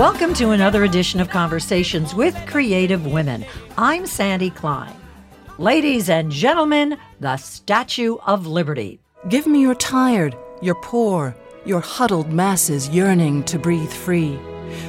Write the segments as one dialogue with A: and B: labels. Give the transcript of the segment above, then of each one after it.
A: Welcome to another edition of Conversations with Creative Women. I'm Sandy Klein. Ladies and gentlemen, the Statue of Liberty.
B: Give me your tired, your poor, your huddled masses yearning to breathe free,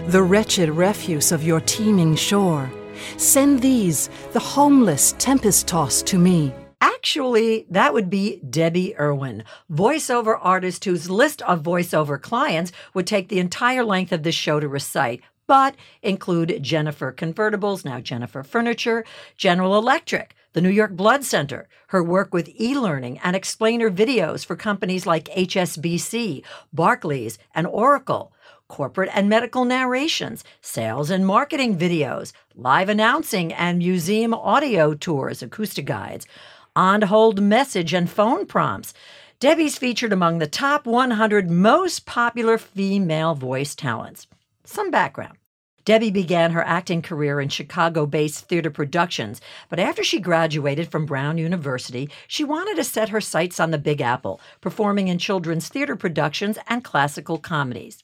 B: the wretched refuse of your teeming shore. Send these, the homeless, tempest tossed to me.
A: Actually, that would be Debbie Irwin, voiceover artist whose list of voiceover clients would take the entire length of this show to recite, but include Jennifer Convertibles, now Jennifer Furniture, General Electric, the New York Blood Center, her work with e learning and explainer videos for companies like HSBC, Barclays, and Oracle corporate and medical narrations, sales and marketing videos, live announcing and museum audio tours, acoustic guides, on hold message and phone prompts. Debbie's featured among the top 100 most popular female voice talents. Some background. Debbie began her acting career in Chicago based theater productions, but after she graduated from Brown University, she wanted to set her sights on the Big Apple, performing in children's theater productions and classical comedies.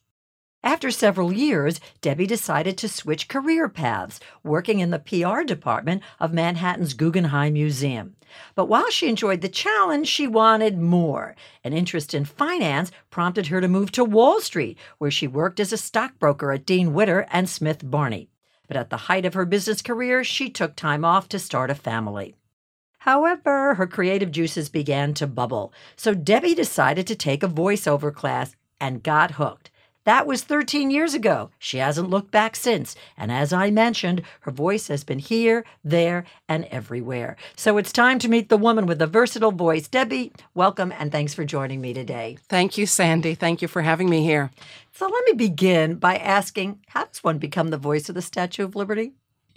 A: After several years, Debbie decided to switch career paths, working in the PR department of Manhattan's Guggenheim Museum. But while she enjoyed the challenge, she wanted more. An interest in finance prompted her to move to Wall Street, where she worked as a stockbroker at Dean Witter and Smith Barney. But at the height of her business career, she took time off to start a family. However, her creative juices began to bubble, so Debbie decided to take a voiceover class and got hooked. That was 13 years ago. She hasn't looked back since. And as I mentioned, her voice has been here, there, and everywhere. So it's time to meet the woman with the versatile voice. Debbie, welcome and thanks for joining me today.
B: Thank you, Sandy. Thank you for having me here.
A: So let me begin by asking how does one become the voice of the Statue of Liberty?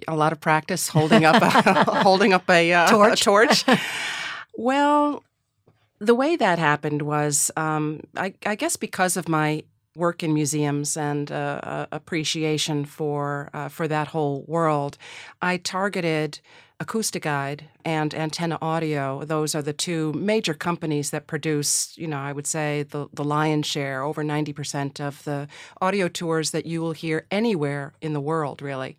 B: A lot of practice holding up a, holding up a, uh,
A: torch.
B: A torch. well, the way that happened was, um, I, I, guess, because of my work in museums and uh, uh, appreciation for uh, for that whole world, I targeted Acoustiguide and Antenna Audio. Those are the two major companies that produce, you know, I would say the, the lion's share, over 90% of the audio tours that you will hear anywhere in the world, really.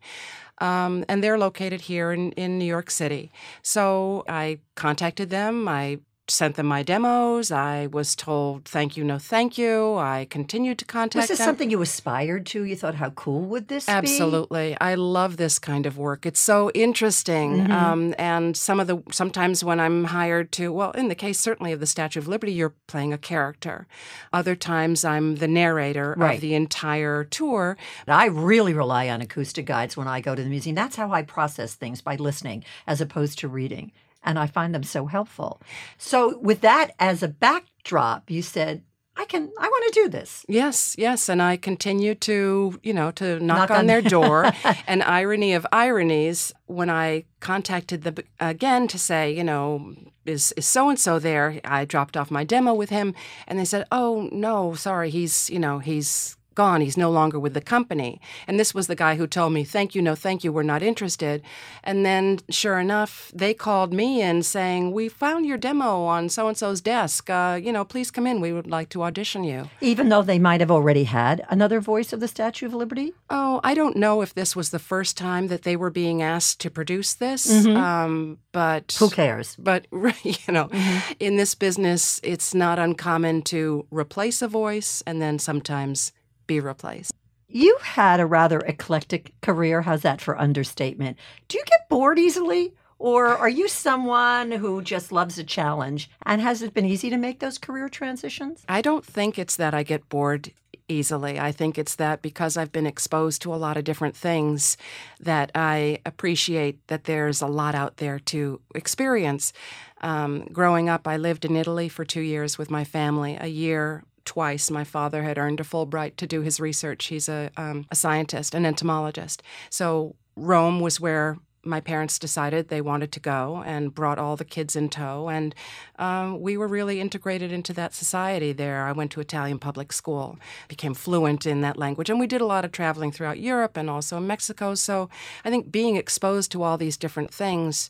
B: Um, and they're located here in, in New York City. So I contacted them. I sent them my demos. I was told thank you, no thank you. I continued to contact
A: Was this
B: them.
A: something you aspired to? You thought, how cool would this
B: Absolutely.
A: be?
B: Absolutely, I love this kind of work. It's so interesting. Mm-hmm. Um, and some of the sometimes when I'm hired to, well, in the case certainly of the Statue of Liberty, you're playing a character. Other times I'm the narrator
A: right.
B: of the entire tour.
A: I really rely on acoustic guides when I go to the museum. That's how I process things by listening as opposed to reading and I find them so helpful. So, with that as a backdrop, you said, I can, I want to do this.
B: Yes, yes. And I continue to, you know, to knock, knock on, on, their door. and irony of ironies, when I contacted them again to say, you know, is is so and so there? I dropped off my demo with him, and they said, "Oh no, sorry, he's you know he's gone. He's no longer with the company. And this was the guy who told me, Thank you, no, thank you, we're not interested. And then, sure enough, they called me in saying, We found your demo on so and so's desk. Uh, you know, please come in. We would like to audition you.
A: Even though they might have already had another voice of the Statue of Liberty?
B: Oh, I don't know if this was the first time that they were being asked to produce this.
A: Mm-hmm.
B: Um, but
A: who cares?
B: But, you know, mm-hmm. in this business, it's not uncommon to replace a voice and then sometimes be replaced.
A: You had a rather eclectic career. How's that for understatement? Do you get bored easily? Or are you someone who just loves a challenge? And has it been easy to make those career transitions?
B: I don't think it's that I get bored easily. I think it's that because I've been exposed to a lot of different things that I appreciate that there's a lot out there to experience. Um, growing up, I lived in Italy for two years with my family, a year twice. My father had earned a Fulbright to do his research. He's a, um, a scientist, an entomologist. So Rome was where my parents decided they wanted to go and brought all the kids in tow. And um, we were really integrated into that society there. I went to Italian public school, became fluent in that language. And we did a lot of traveling throughout Europe and also in Mexico. So I think being exposed to all these different things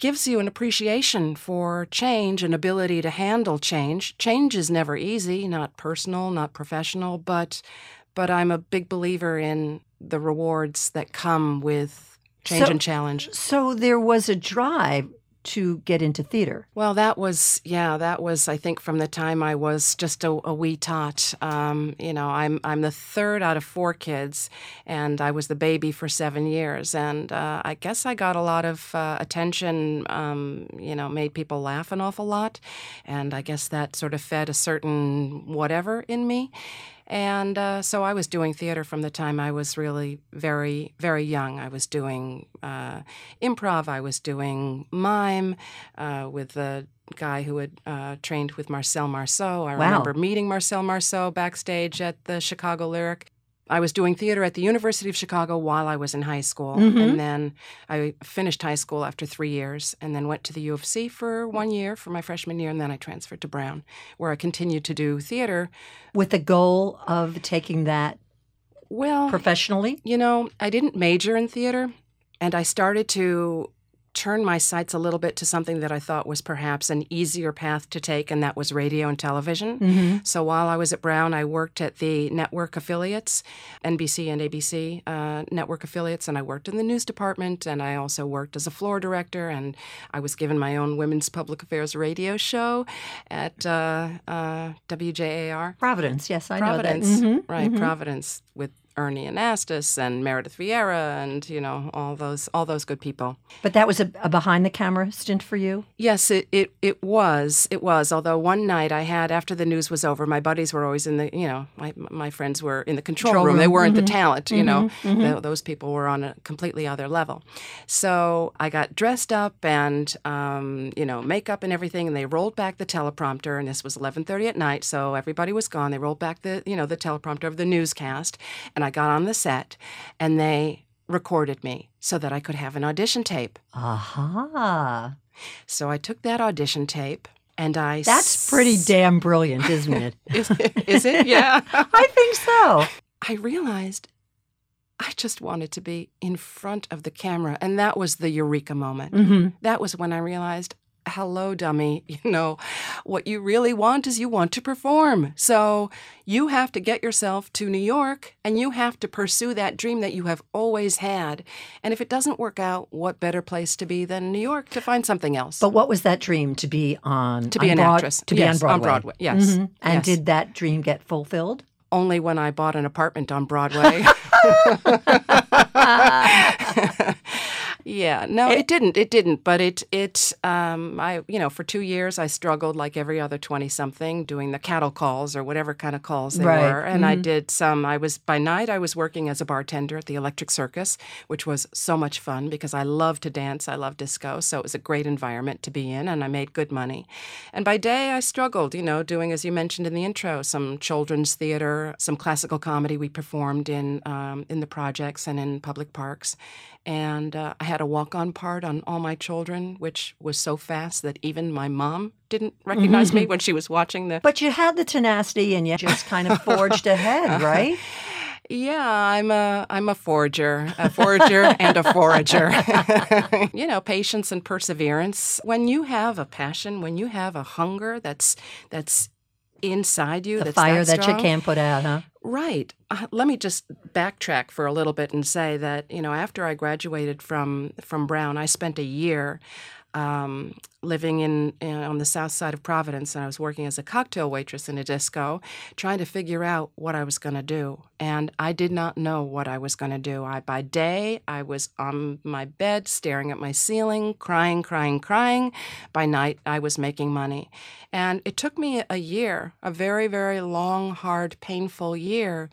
B: gives you an appreciation for change and ability to handle change. Change is never easy, not personal, not professional, but but I'm a big believer in the rewards that come with change
A: So-
B: and challenge.
A: So there was a drive to get into theater.
B: Well, that was yeah, that was I think from the time I was just a, a wee tot. Um, you know, I'm I'm the third out of four kids, and I was the baby for seven years, and uh, I guess I got a lot of uh, attention. Um, you know, made people laugh an awful lot, and I guess that sort of fed a certain whatever in me. And uh, so I was doing theater from the time I was really very, very young. I was doing uh, improv, I was doing mime uh, with the guy who had uh, trained with Marcel Marceau. I
A: Wow.
B: remember meeting Marcel Marceau backstage at the Chicago Lyric. I was doing theater at the University of Chicago while I was in high school.
A: Mhm.
B: And then I finished high school after three years and then went to the U of C for one year for my freshman year. And then I transferred to Brown, where I continued to do theater.
A: with the goal of taking that
B: Well,
A: professionally.
B: You know, I didn't major in theater, and I started to turn my sights a little bit to something that I thought was perhaps an easier path to take, and that was radio and television.
A: Mm-hmm.
B: So while I was at Brown, I worked at the network affiliates, NBC and ABC uh, network affiliates, and I worked in the news department, and I also worked as a floor director, and I was given my own women's public affairs radio show at uh, uh, WJAR.
A: Providence, yes, I
B: Providence,
A: know that. Mhm,
B: right?
A: mhm.
B: Providence with Ernie Anastos and Meredith Vieira, and you know all those all those good people.
A: But that was a, a behind the camera stint for you.
B: Yes, it, it it was it was. Although one night I had after the news was over, my buddies were always in the you know my my friends were in the control,
A: Control
B: room. They weren't
A: mhm.
B: the talent. You know,
A: Mhm,
B: Tho- those people were on a completely other level. So I got dressed up and um, you know makeup and everything, and they rolled back the teleprompter. And this was 11:30 at night, so everybody was gone. They rolled back the you know the teleprompter of the newscast, and I got on the set, and they recorded me so that I could have an audition tape.
A: Aha.
B: So I took that audition tape. And I
A: That's pretty damn brilliant, isn't it?
B: Is, is it? Yeah.
A: I think so.
B: I realized I just wanted to be in front of the camera. And that was the eureka moment.
A: hmm
B: That was when I realized, hello, dummy. You know, what you really want is you want to perform. So you have to get yourself to New York and you have to pursue that dream that you have always had. And if it doesn't work out, what better place to be than New York to find something else?
A: But what was that dream to be on?
B: to be
A: on
B: an
A: Broad-
B: actress.
A: To be
B: Yes,
A: on Broadway.
B: Yes.
A: Mhm. And
B: yes.
A: did that dream get fulfilled?
B: only when I bought an apartment on Broadway. yeah, no, it didn't. It didn't. But it, it, um, I, you know, for two years I struggled like every other twenty-something, doing the cattle calls or whatever kind of calls they
A: Right.
B: were. And I
A: Mhm.
B: did some. I was by night I was working as a bartender at the Electric Circus, which was so much fun because I love to dance. I love disco, so it was a great environment to be in, and I made good money. And by day, I struggled, you know, doing, as you mentioned in the intro, some children's theater, some classical comedy we performed in, um, in the projects and in public parks. And uh, I had a walk on part on All My Children, which was so fast that even my mom didn't recognize me when she was watching the.
A: But you had the tenacity and you just kind of forged ahead, right?
B: Yeah, I'm a I'm a forger, a forger and a forager. you know, patience and perseverance. When you have a passion, when you have a hunger that's that's inside you,
A: The
B: that's
A: fire that, you can't put out, huh?
B: Right. Uh, let me just backtrack for a little bit and say that you know after I graduated from from Brown, I spent a year um, living in, in on the south side of Providence, and I was working as a cocktail waitress in a disco, trying to figure out what I was going to do. And I did not know what I was going to do. I by day I was on my bed staring at my ceiling, crying, crying, crying. By night I was making money, and it took me a year, a very, very long, hard, painful year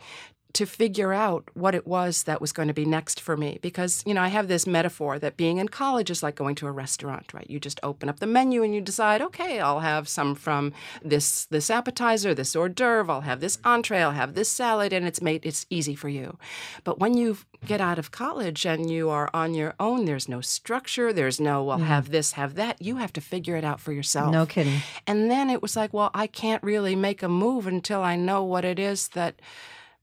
B: to figure out what it was that was going to be next for me because you know I have this metaphor that being in college is like going to a restaurant right? You just open up the menu and you decide okay I'll have some from this this appetizer this hors d'oeuvre I'll have this entree I'll have this salad and it's made it's easy for you. But when you get out of college and you are on your own there's no structure there's no well mm-hmm. have this have that you have to figure it out for yourself.
A: No kidding.
B: and then it was like, well, I can't really make a move until I know what it is that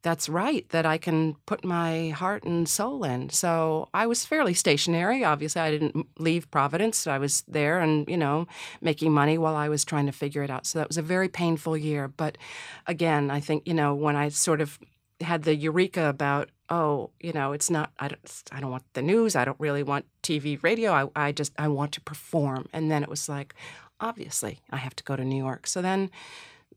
B: that's right that I can put my heart and soul in. So I was fairly stationary. Obviously, I didn't leave Providence. I was there and, you know, making money while I was trying to figure it out. So that was a very painful year. But again, I think, you know, when I sort of had the eureka about, oh, you know, it's not. I don't. I don't want the news. I don't really want TV, radio. I, I just I want to perform. And then it was like, obviously, I have to go to New York. So then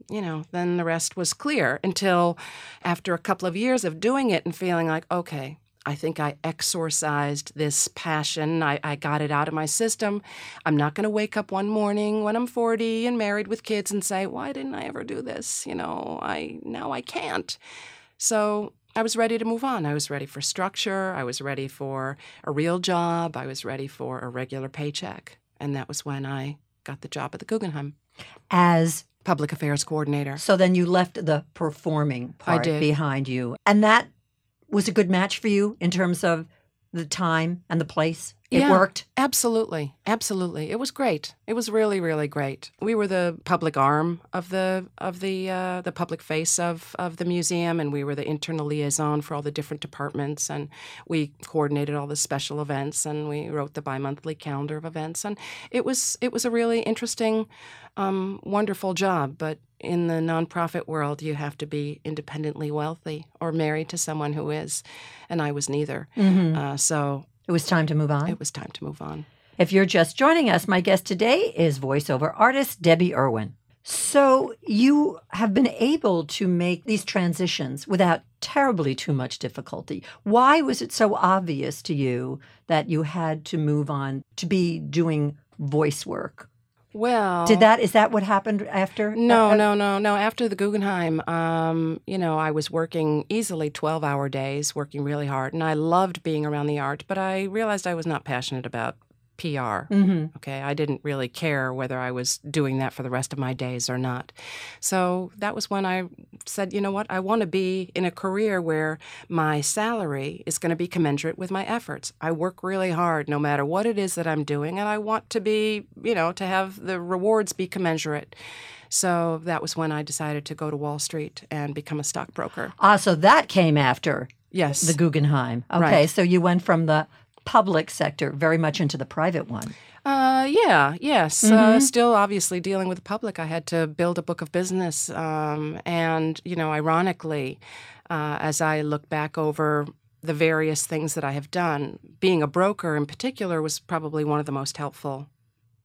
B: you know, then the rest was clear until after a couple of years of doing it and feeling like, okay, I think I exorcised this passion. I, I got it out of my system. I'm not going to wake up one morning when I'm 40 and married with kids and say, why didn't I ever do this? You know, I now I can't. So I was ready to move on. I was ready for structure. I was ready for a real job. I was ready for a regular paycheck. And that was when I got the job at the Guggenheim.
A: As
B: public affairs coordinator.
A: So then you left the performing part behind you. And that was a good match for you in terms of the time and the place? It
B: yeah,
A: worked?
B: Absolutely. Absolutely. It was great. It was really, really great. We were the public arm of the of the uh, the public face of, of the museum and we were the internal liaison for all the different departments and we coordinated all the special events and we wrote the bi-monthly calendar of events and it was it was a really interesting um, wonderful job, but in the nonprofit world, you have to be independently wealthy or married to someone who is, and I was neither. Mm-hmm. Uh, so
A: it was time to move on.
B: It was time to move on.
A: If you're just joining us, my guest today is voiceover artist Debbie Irwin. So you have been able to make these transitions without terribly too much difficulty. Why was it so obvious to you that you had to move on to be doing voice work?
B: Well,
A: did that is that what happened after?
B: No, uh, no, no, no. After the Guggenheim, um, you know, I was working easily twelve-hour days, working really hard, and I loved being around the art. But I realized I was not passionate about PR. Mm-hmm. Okay, I didn't really care whether I was doing that for the rest of my days or not. So that was when I said, you know what, I want to be in a career where my salary is going to be commensurate with my efforts. I work really hard no matter what it is that I'm doing, and I want to be, you know, to have the rewards be commensurate. So that was when I decided to go to Wall Street and become a stockbroker.
A: Ah, so that came after
B: yes
A: the Guggenheim. Okay,
B: right.
A: so you went from the public sector very much into the private one.
B: Uh, yeah, yes. Uh, mm-hmm. Uh, still, obviously, dealing with the public, I had to build a book of business. Um, and, you know, ironically, uh, as I look back over the various things that I have done, being a broker in particular was probably one of the most helpful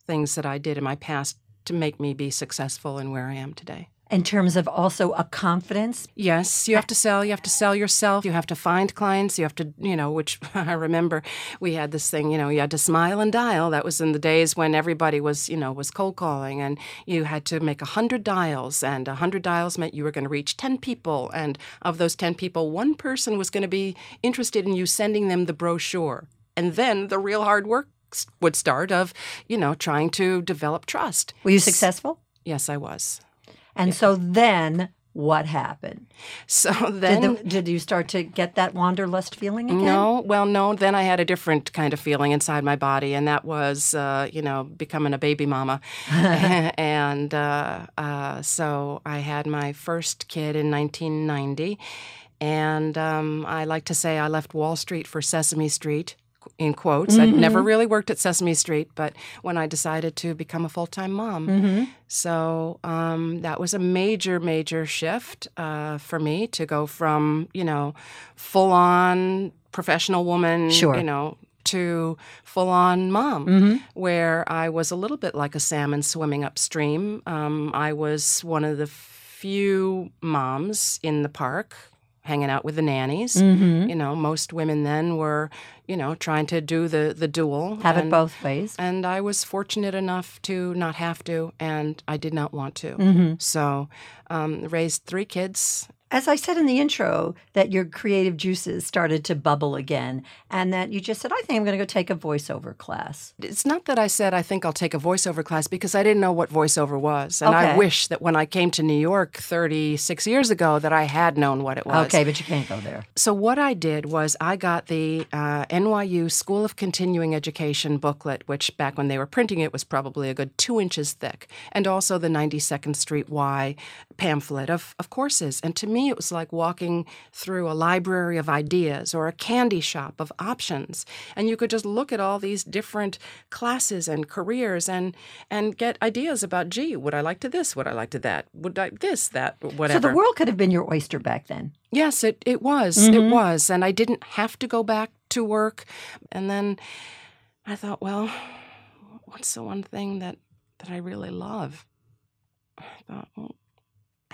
B: things that I did in my past to make me be successful in where I am today
A: in terms of also a confidence?
B: Yes, you have to sell. You have to sell yourself. You have to find clients. You have to, you know, which I remember we had this thing, you know, you had to smile and dial. That was in the days when everybody was, you know, was cold calling and you had to make 100 dials and 100 dials meant you were going to reach 10 people. And of those 10 people, one person was going to be interested in you sending them the brochure. And then the real hard work would start of, you know, trying to develop trust.
A: Were you successful?
B: Yes, I was.
A: And yeah. so then what happened?
B: So then,
A: did, the, did, you start to get that wanderlust feeling again?
B: No, well, no. Then I had a different kind of feeling inside my body, and that was, uh, you know, becoming a baby mama. and uh, uh, so I had my first kid in 1990, and um, I like to say I left Wall Street for Sesame Street in quotes. Mm-hmm. I'd never really worked at Sesame Street, but when I decided to become a full time mom, mm-hmm. so um, that was a major, major shift uh, for me to go from you know full on professional woman,
A: sure.
B: you know. To full on mom, mm-hmm. where I was a little bit like a salmon swimming upstream. Um, I was one of the few moms in the park hanging out with the nannies. Mm-hmm. You know, most women then were, you know, trying to do the the dual.
A: Have and, it both ways.
B: And I was fortunate enough to not have to, and I did not want to. Mm-hmm. So, um, raised three kids
A: as I said in the intro, that your creative juices started to bubble again, and that you just said, I think I'm going to go take a voiceover class.
B: It's not that I said, I think I'll take a voiceover class because I didn't know what voiceover was. And okay. I wish that when I came to New York 36 years ago, that I had known what it was.
A: Okay, but you can't go there.
B: So, what I did was I got the uh, NYU School of Continuing Education booklet, which back when they were printing it was probably a good two inches thick, and also the 92nd Street Y pamphlet of, of courses. And to me, it was like walking through a library of ideas or a candy shop of options. And you could just look at all these different classes and careers and and get ideas about, gee, would I like to this? Would I like to that? Would I this, that, whatever.
A: So the world could have been your oyster back then.
B: Yes, it, it was.
A: Mm-hmm.
B: It was. And I didn't have to go back to work. And then I thought, well, what's the one thing that, that I really love? I thought, well,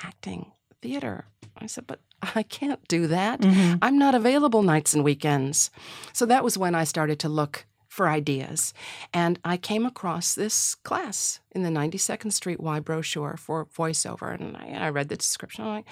B: acting, theater. I said, but I can't do that.
A: Mm-hmm.
B: I'm not available nights and weekends. So that was when I started to look for ideas. And I came across this class in the 92nd Street Y brochure for voiceover. And I, I read the description. I'm like,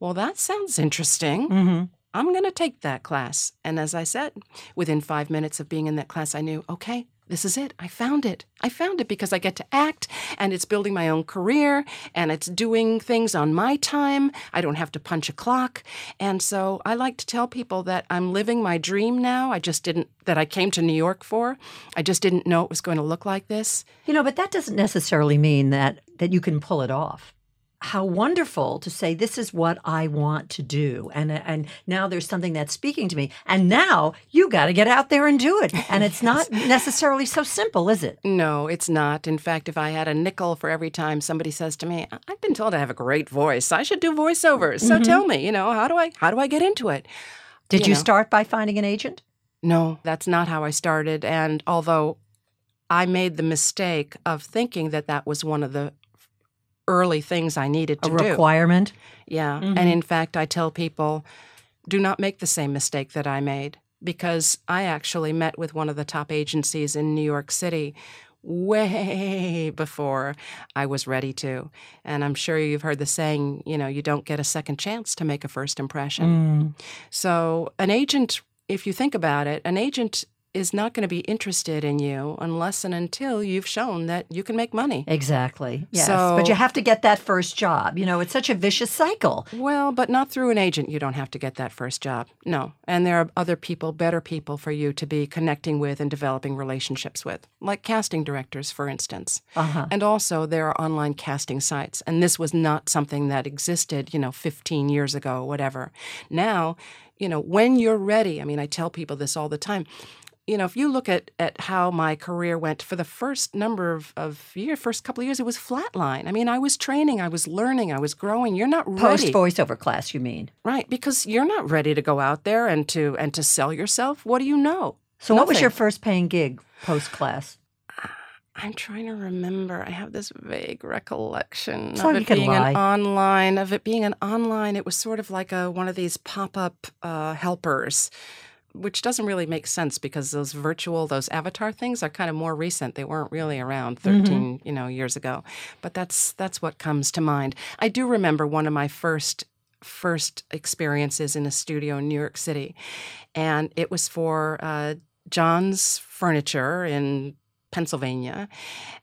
B: well, that sounds interesting.
A: Mm-hmm.
B: I'm going to take that class. And as I said, within five minutes of being in that class, I knew, okay, this is it. I found it. I found it because I get to act and it's building my own career and it's doing things on my time. I don't have to punch a clock. And so I like to tell people that I'm living my dream now. I just didn't, that I came to New York for. I just didn't know it was going to look like this.
A: You know, but that doesn't necessarily mean that that you can pull it off. How wonderful to say this is what I want to do, and and now there's something that's speaking to me, and now you got to get out there and do it, and it's not necessarily so simple, is it?
B: No, it's not. In fact, if I had a nickel for every time somebody says to me, "I've been told I have a great voice. I should do voiceovers." So mm-hmm. tell me, you know, how do I how do I get into it?
A: Did
B: You
A: you
B: know.
A: start by finding an agent?
B: No, that's not how I started. And although I made the mistake of thinking that that was one of the early things I needed
A: A
B: to do.
A: requirement?
B: Yeah.
A: Mhm.
B: And in fact, I tell people do not make the same mistake that I made because I actually met with one of the top agencies in New York City way before I was ready to. And I'm sure you've heard the saying, you know, you don't get a second chance to make a first impression.
A: Mm.
B: So, an agent, if you think about it, an agent is not going to be interested in you unless and until you've shown that you can make money.
A: Exactly. Yes.
B: So-
A: but you have to get that first job. You know, it's such a vicious cycle.
B: Well, but not through an agent. You don't have to get that first job. No. And there are other people, better people for you to be connecting with and developing relationships with, like casting directors, for instance.
A: Uh-huh.
B: And also, there are online casting sites. And this was not something that existed, you know, 15 years ago, whatever. Now, you know, when you're ready, I mean, I tell people this all the time. You know, if you look at, at how my career went for the first number of, of years, first couple of years, it was flatline. I mean, I was training, I was learning, I was growing. You're not ready.
A: Post voiceover class, you mean?
B: Right, because you're not ready to go out there and to and to sell yourself. What do you know?
A: So, what was your first paying gig post class?
B: I'm trying to remember. I have this vague recollection
A: So
B: of it being
A: lie.
B: an online. Of it being an online, it was sort of like a one of these pop-up uh, helpers, which doesn't really make sense because those virtual, those avatar things are kind of more recent. They weren't really around 13, you know, years ago. But that's that's what comes to mind. I do remember one of my first first experiences in a studio in New York City, and it was for uh, John's Furniture in Pennsylvania,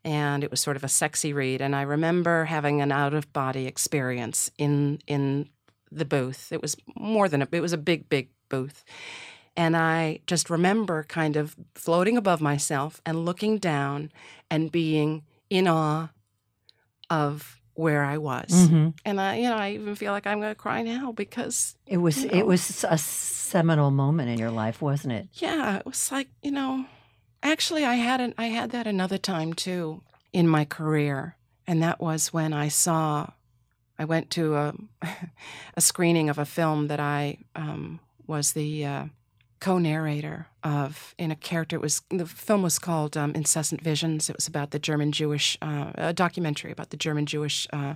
B: and it was sort of a sexy read. And I remember having an out of body experience in in the booth. It was more than a it was a big big booth. And I just remember kind of floating above myself and looking down and being in awe of where I was.
A: Mm-hmm.
B: And I, you know, I even feel like I'm going to cry now because,
A: It was
B: You
A: it was a seminal moment in your life, wasn't it?
B: yeah, it was like, you know, actually, I had an, I had that another time too in my career, and that was when I saw, I went to a, a screening of a film that I um, was the uh, co-narrator of in a character. It was the film was called um, Incessant Visions. It was about the German Jewish uh, a documentary about the German Jewish uh,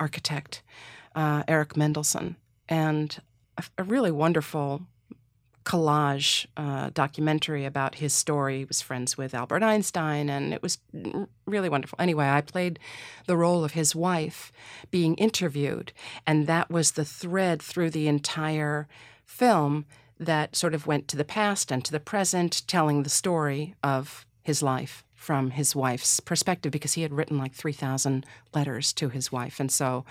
B: architect uh, Erich Mendelsohn, and a, a really wonderful collage uh, documentary about his story. He was friends with Albert Einstein, and it was really wonderful. Anyway, I played the role of his wife being interviewed, and that was the thread through the entire film that sort of went to the past and to the present, telling the story of his life from his wife's perspective, because he had written like 3,000 letters to his wife. And so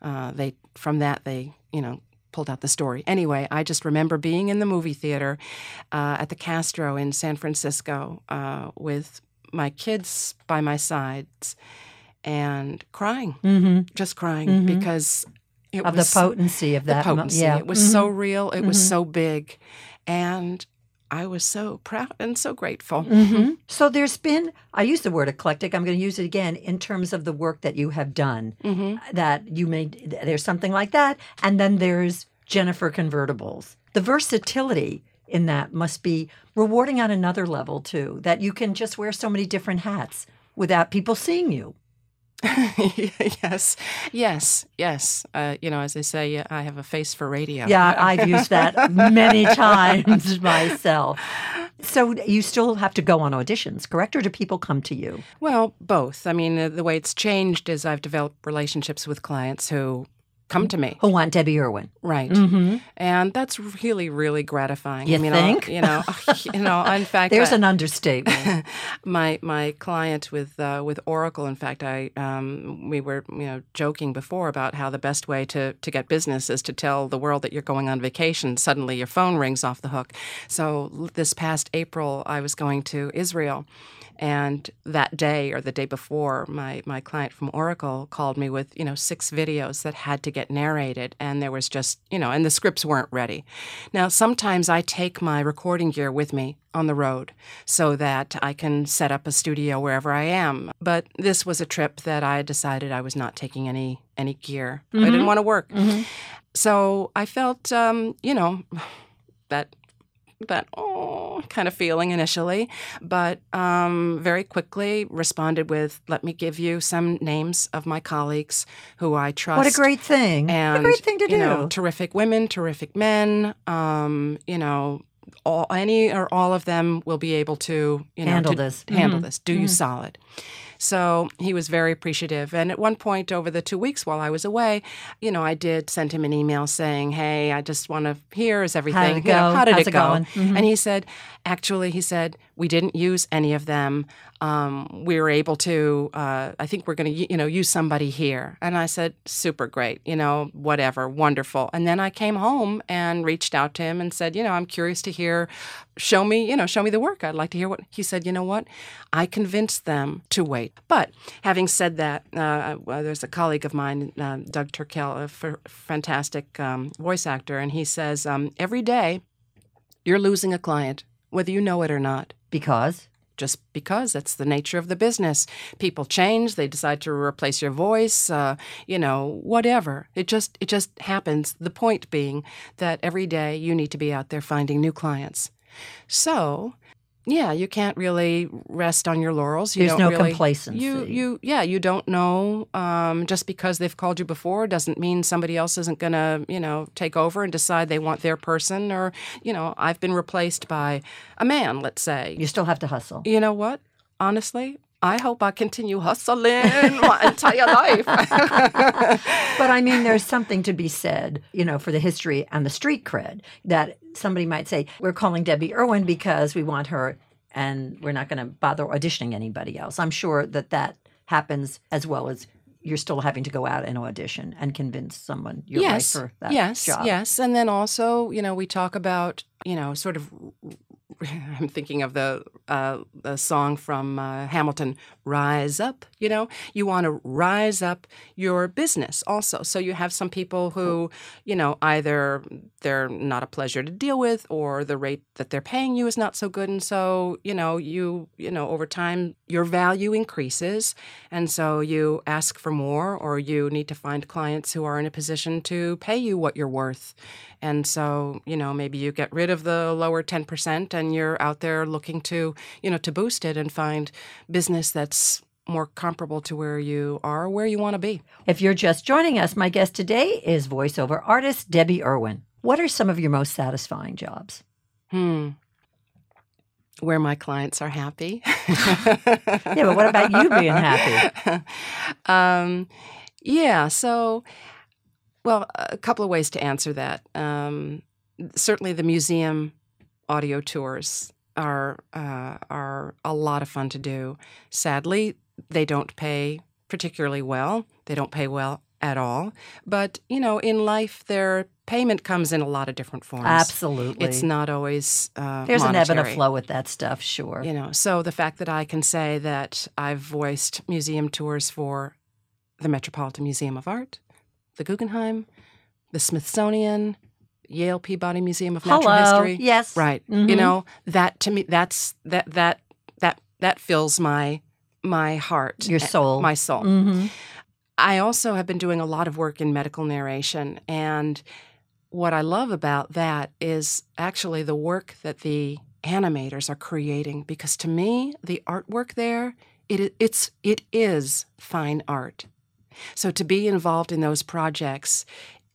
B: uh, they, from that, they, you know, pulled out the story. Anyway, I just remember being in the movie theater uh, at the Castro in San Francisco uh, with my kids by my sides and crying,
A: Mm-hmm.
B: just crying
A: Mhm.
B: because It
A: of
B: was
A: the potency of
B: the
A: that. mo-
B: potency.
A: yeah.
B: It was so
A: Mhm.
B: real. It was
A: Mhm.
B: so big, and I was so proud and so grateful.
A: Mhm. So there's been, I use the word eclectic, I'm going to use it again in terms of the work that you have done.
B: hmm
A: That you made, there's something like that. And then there's Jennifer Convertibles. The versatility in that must be rewarding on another level too, that you can just wear so many different hats without people seeing you.
B: yes, yes, yes. Uh, you know, as they say, I have a face for radio.
A: Yeah, I've used that many times myself. So you still have to go on auditions, correct? Or do people come to you?
B: Well, both. I mean, uh, the way it's changed is I've developed relationships with clients who come to me.
A: Who want Debbie Irwin?
B: Right.
A: Mm-hmm.
B: And that's really, really gratifying.
A: You
B: I mean,
A: think?
B: You know, you know. In fact,
A: There's
B: I-
A: an understatement.
B: my my client with uh, with Oracle. In fact, I um, we were you know joking before about how the best way to to get business is to tell the world that you're going on vacation. Suddenly, your phone rings off the hook. So this past April, I was going to Israel. And that day or the day before, my, my client from Oracle called me with, you know, six videos that had to get narrated. And there was just, you know, and the scripts weren't ready. Now, sometimes I take my recording gear with me on the road so that I can set up a studio wherever I am. But this was a trip that I decided I was not taking any any gear. I didn't want to work.
A: Mhm.
B: So I felt, um, you know, that that oh kind of feeling initially, but um, very quickly responded with, "Let me give you some names of my colleagues who I trust."
A: What a great thing.
B: and
A: what a great thing to do.
B: know, terrific women, terrific men. Um, you know, all any or all of them will be able to you know
A: Handle
B: to
A: this.
B: handle
A: Mhm.
B: this, do you solid. So he was very appreciative. And at one point over the two weeks while I was away, you know, I did send him an email saying, Hey, I just want to hear is everything.
A: How did it
B: you know,
A: go?
B: how did
A: How's
B: it
A: it
B: go?
A: going? Mhm.
B: And he said, Actually, he said, we didn't use any of them. Um, we were able to, uh, I think we're going to, you know, use somebody here. And I said, super great, you know, whatever, wonderful. And then I came home and reached out to him and said, you know, I'm curious to hear, show me, you know, show me the work. I'd like to hear what he said. You know what? I convinced them to wait. But having said that, uh, there's a colleague of mine, uh, Doug Turkel, a f- fantastic um, voice actor, and he says um, every day you're losing a client, whether you know it or not
A: because
B: just because that's the nature of the business. People change; they decide to replace your voice. Uh, you know, whatever. It just it just happens. The point being that every day you need to be out there finding new clients. So. Yeah, you can't really rest on your laurels. You
A: there's
B: don't
A: no
B: really,
A: complacency.
B: You, you, yeah, you don't know. Um, just because they've called you before doesn't mean somebody else isn't going to, you know, take over and decide they want their person. Or, you know, I've been replaced by a man, let's say.
A: You still have to hustle.
B: You know what? Honestly, I hope I continue hustling my entire life.
A: But I mean, there's something to be said, you know, for the history and the street cred that somebody might say, we're calling Debbie Irwin because we want her and we're not going to bother auditioning anybody else. I'm sure that that happens as well as you're still having to go out and audition and convince someone you're
B: yes,
A: right for that
B: yes,
A: job.
B: yes. And then also, you know, we talk about, you know, sort of. I'm thinking of the uh, the song from uh, Hamilton, "Rise Up." You know, you want to rise up your business also. So you have some people who, you know, either they're not a pleasure to deal with, or the rate that they're paying you is not so good, and so you know, you you know, over time your value increases, and so you ask for more, or you need to find clients who are in a position to pay you what you're worth. And so, you know, maybe you get rid of the lower 10% and you're out there looking to, you know, to boost it and find business that's more comparable to where you are, where you want to be.
A: If you're just joining us, my guest today is voiceover artist Debbie Irwin. What are some of your most satisfying jobs?
B: Hmm. Where my clients are happy.
A: Yeah, but what about you being happy?
B: um, yeah, so, well, a couple of ways to answer that. Um, certainly, the museum audio tours are uh, are a lot of fun to do. Sadly, they don't pay particularly well. They don't pay well at all. But you know, in life, their payment comes in a lot of different forms.
A: Absolutely.
B: It's not always uh,
A: There's an ebb and a flow with that stuff, sure.
B: You know, so the fact that I can say that I've voiced museum tours for the Metropolitan Museum of Art, the Guggenheim, the Smithsonian, Yale Peabody Museum of Natural
A: Hello.
B: History.
A: Yes.
B: Right.
A: Mhm.
B: You know, that to me that's that that that that fills my my heart.
A: Your
B: eh,
A: soul.
B: My soul.
A: hmm
B: I also have been doing a lot of work in medical narration and what I love about that is actually the work that the animators are creating because to me the artwork there it it's it is fine art. So to be involved in those projects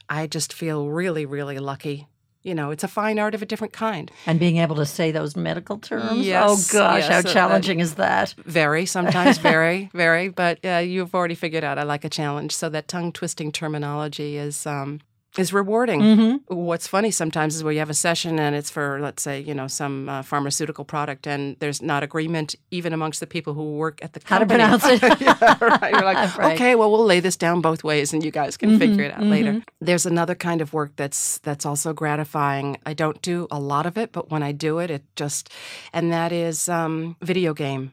B: I just feel really really lucky. You know, it's a fine art of a different kind.
A: And being able to say those medical terms.
B: Yes,
A: oh gosh,
B: yes,
A: how
B: uh,
A: challenging is that?
B: Very, sometimes very, very. But uh, you've already figured out I like a challenge. So that tongue twisting terminology is um, is rewarding.
A: hmm
B: What's funny sometimes is where you have a session and it's for, let's say, you know, some uh, pharmaceutical product, and there's not agreement even amongst the people who work at the company.
A: How to pronounce it.
B: yeah, right. You're like,
A: Right.
B: okay, well, we'll lay this down both ways, and you guys can
A: Mhm,
B: figure it out later.
A: mhm.
B: There's another kind of work that's that's also gratifying. I don't do a lot of it, but when I do it, it just, and that is um, video game.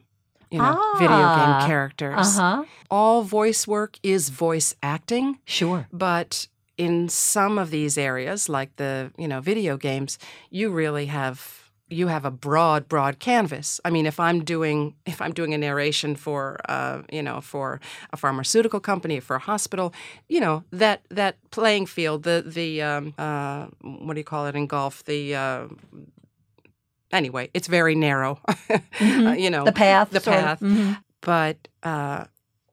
B: You know, video
A: Ah.
B: game characters.
A: Uh huh.
B: All voice work is voice acting,
A: Sure.
B: but in some of these areas, like the you know video games, you really have you have a broad broad canvas. I mean, if I'm doing if I'm doing a narration for uh, you know for a pharmaceutical company for a hospital, you know that that playing field, the the um, uh, what do you call it in golf? The uh, anyway, it's very narrow.
A: Mhm.
B: Uh, you know
A: The path.
B: the
A: sort of.
B: path
A: Mhm.
B: but uh,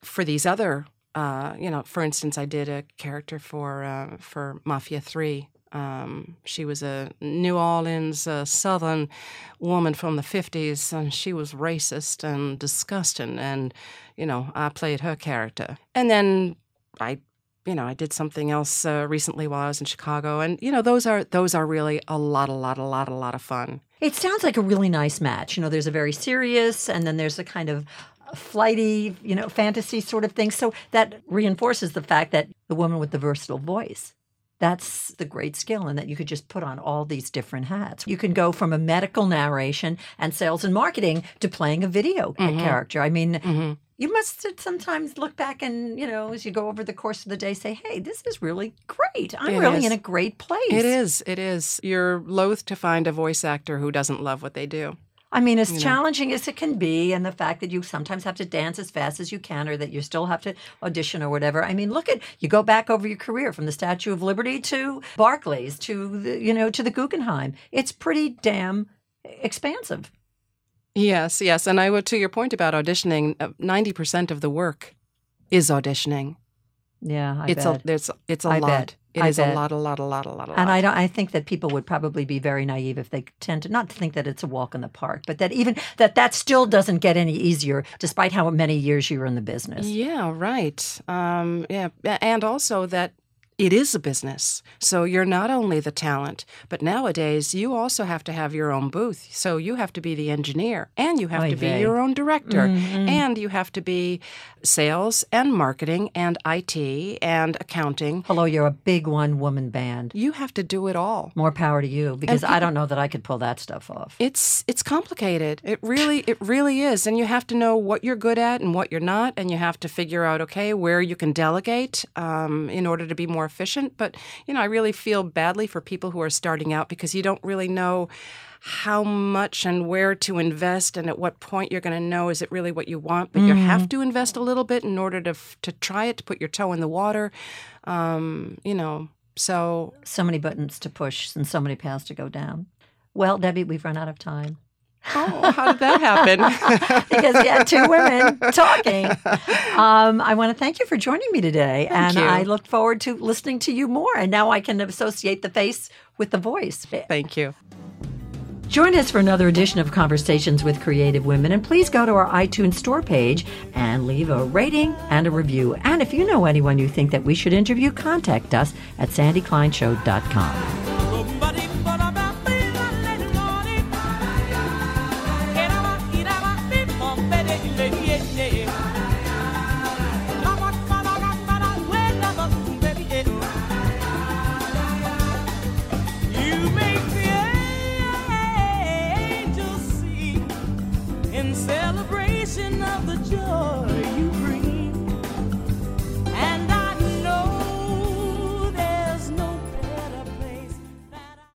B: for these other, uh, you know, for instance, I did a character for uh, for Mafia Three. Um, she was a New Orleans uh, Southern woman from the '50s, and she was racist and disgusting. And you know, I played her character. And then I, you know, I did something else uh, recently while I was in Chicago. And you know, those are those are really a lot, a lot, a lot, a lot of fun.
A: It sounds like a really nice match. You know, there's a very serious, and then there's a kind of flighty, you know, fantasy sort of thing. So that reinforces the fact that the woman with the versatile voice. That's the great skill, and that you could just put on all these different hats. You can go from a medical narration and sales and marketing to playing a video
B: Mhm.
A: character. I mean,
B: hmm
A: you must sometimes look back and, you know, as you go over the course of the day, say, hey, this is really great. I'm
B: It
A: really
B: is.
A: in a great place.
B: It is. It is. You're loath to find a voice actor who doesn't love what they do.
A: I mean, as
B: you know.
A: challenging as it can be, and the fact that you sometimes have to dance as fast as you can, or that you still have to audition or whatever. I mean, look at you go back over your career from the Statue of Liberty to Barclays to the, you know to the Guggenheim. It's pretty damn expansive.
B: Yes, yes. And I would, to your point about auditioning, uh, ninety percent of the work is auditioning.
A: Yeah, I
B: it's
A: bet.
B: a there's it's a
A: I
B: lot.
A: bet.
B: It
A: I
B: is
A: bet.
B: a lot, a lot, a lot, a lot, a lot.
A: and I don't. I think that people would probably be very naive if they tend to not to think that it's a walk in the park, but that even that that still doesn't get any easier, despite how many years you're in the business.
B: Yeah, right. Um, yeah, and also that it is a business. So you're not only the talent, but nowadays you also have to have your own booth. So you have to be the engineer, and you have
A: Oy
B: to be
A: vey.
B: your own director,
A: Mhm.
B: and you have to be sales and marketing and IT and accounting.
A: Hello, you're a big one woman band.
B: You have to do it all.
A: More power to you because I don't know that I could pull that stuff off.
B: It's it's complicated. It really it really is, and you have to know what you're good at and what you're not, and you have to figure out okay where you can delegate um, in order to be more efficient. But you know, I really feel badly for people who are starting out because you don't really know how much and where to invest, and at what point you're going to know is it really what you want. But you have to invest a little bit in order to f- to try it, to put your toe in the water. Um, you know, so
A: So many buttons to push and so many paths to go down. Well, Debbie, we've run out of time
B: oh, how did that happen?
A: because we had two women talking. Um, I want to thank you for joining me today, and
B: you.
A: I look forward to listening to you more. And now I can associate the face with the voice.
B: Thank you.
A: Join us for another edition of Conversations with Creative Women, and please go to our iTunes store page and leave a rating and a review. And if you know anyone you think that we should interview, contact us at sandykleinshow.com.